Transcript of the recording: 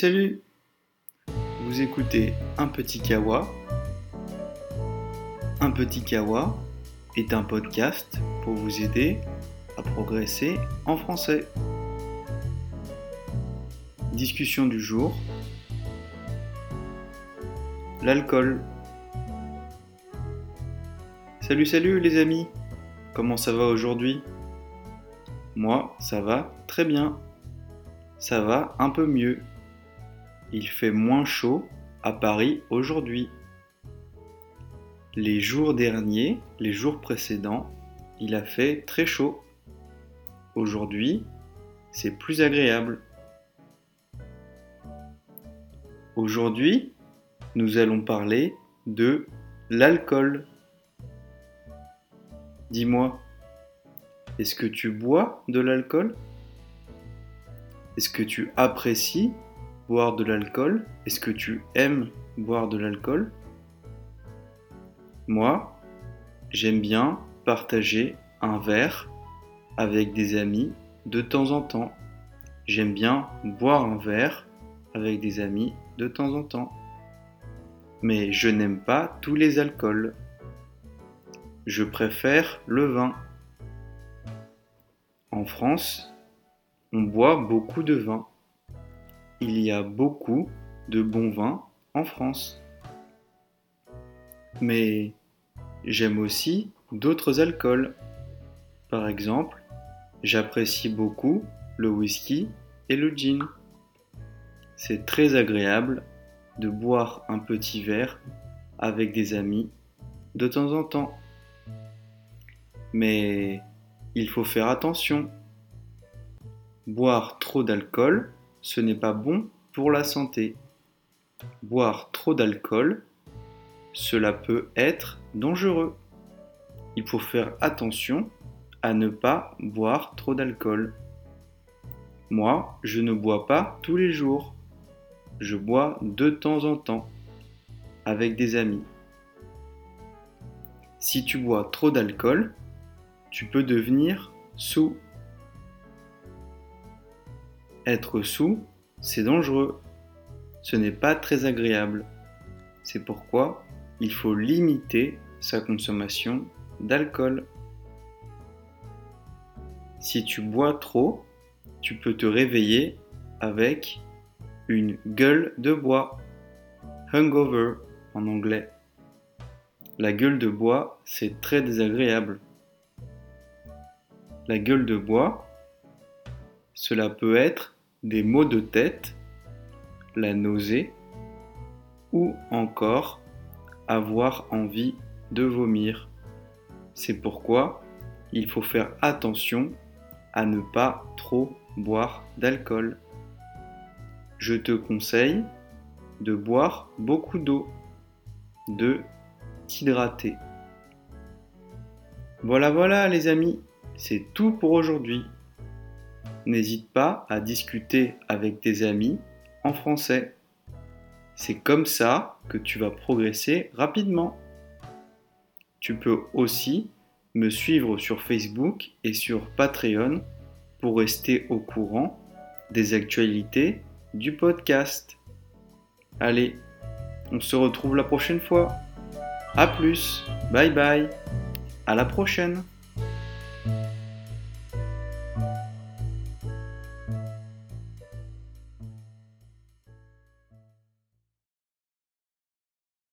Salut Vous écoutez Un Petit Kawa. Un Petit Kawa est un podcast pour vous aider à progresser en français. Discussion du jour. L'alcool. Salut salut les amis Comment ça va aujourd'hui? Moi, ça va très bien. Ça va un peu mieux. Il fait moins chaud à Paris aujourd'hui. Les jours derniers, les jours précédents, il a fait très chaud. Aujourd'hui, c'est plus agréable. Aujourd'hui, nous allons parler de l'alcool. Dis-moi, est-ce que tu bois de l'alcool? Est-ce que tu apprécies boire de l'alcool? Est-ce que tu aimes boire de l'alcool? Moi, j'aime bien partager un verre avec des amis de temps en temps. J'aime bien boire un verre avec des amis de temps en temps. Mais je n'aime pas tous les alcools. Je préfère le vin. En France, on boit beaucoup de vin il y a beaucoup de bons vins en France. Mais j'aime aussi d'autres alcools. Par exemple, j'apprécie beaucoup le whisky et le gin. C'est très agréable de boire un petit verre avec des amis de temps en temps. Mais il faut faire attention. Boire trop d'alcool ce n'est pas bon pour la santé. Boire trop d'alcool, cela peut être dangereux. Il faut faire attention à ne pas boire trop d'alcool. Moi, je ne bois pas tous les jours. Je bois de temps en temps avec des amis. Si tu bois trop d'alcool, tu peux devenir sous être sous, c'est dangereux. Ce n'est pas très agréable. C'est pourquoi il faut limiter sa consommation d'alcool. Si tu bois trop, tu peux te réveiller avec une gueule de bois. Hungover en anglais. La gueule de bois, c'est très désagréable. La gueule de bois, cela peut être des maux de tête, la nausée ou encore avoir envie de vomir. C'est pourquoi il faut faire attention à ne pas trop boire d'alcool. Je te conseille de boire beaucoup d'eau, de t'hydrater. Voilà voilà les amis, c'est tout pour aujourd'hui n'hésite pas à discuter avec tes amis en français. C'est comme ça que tu vas progresser rapidement. Tu peux aussi me suivre sur Facebook et sur Patreon pour rester au courant des actualités du podcast. Allez, on se retrouve la prochaine fois. A plus, bye bye, à la prochaine.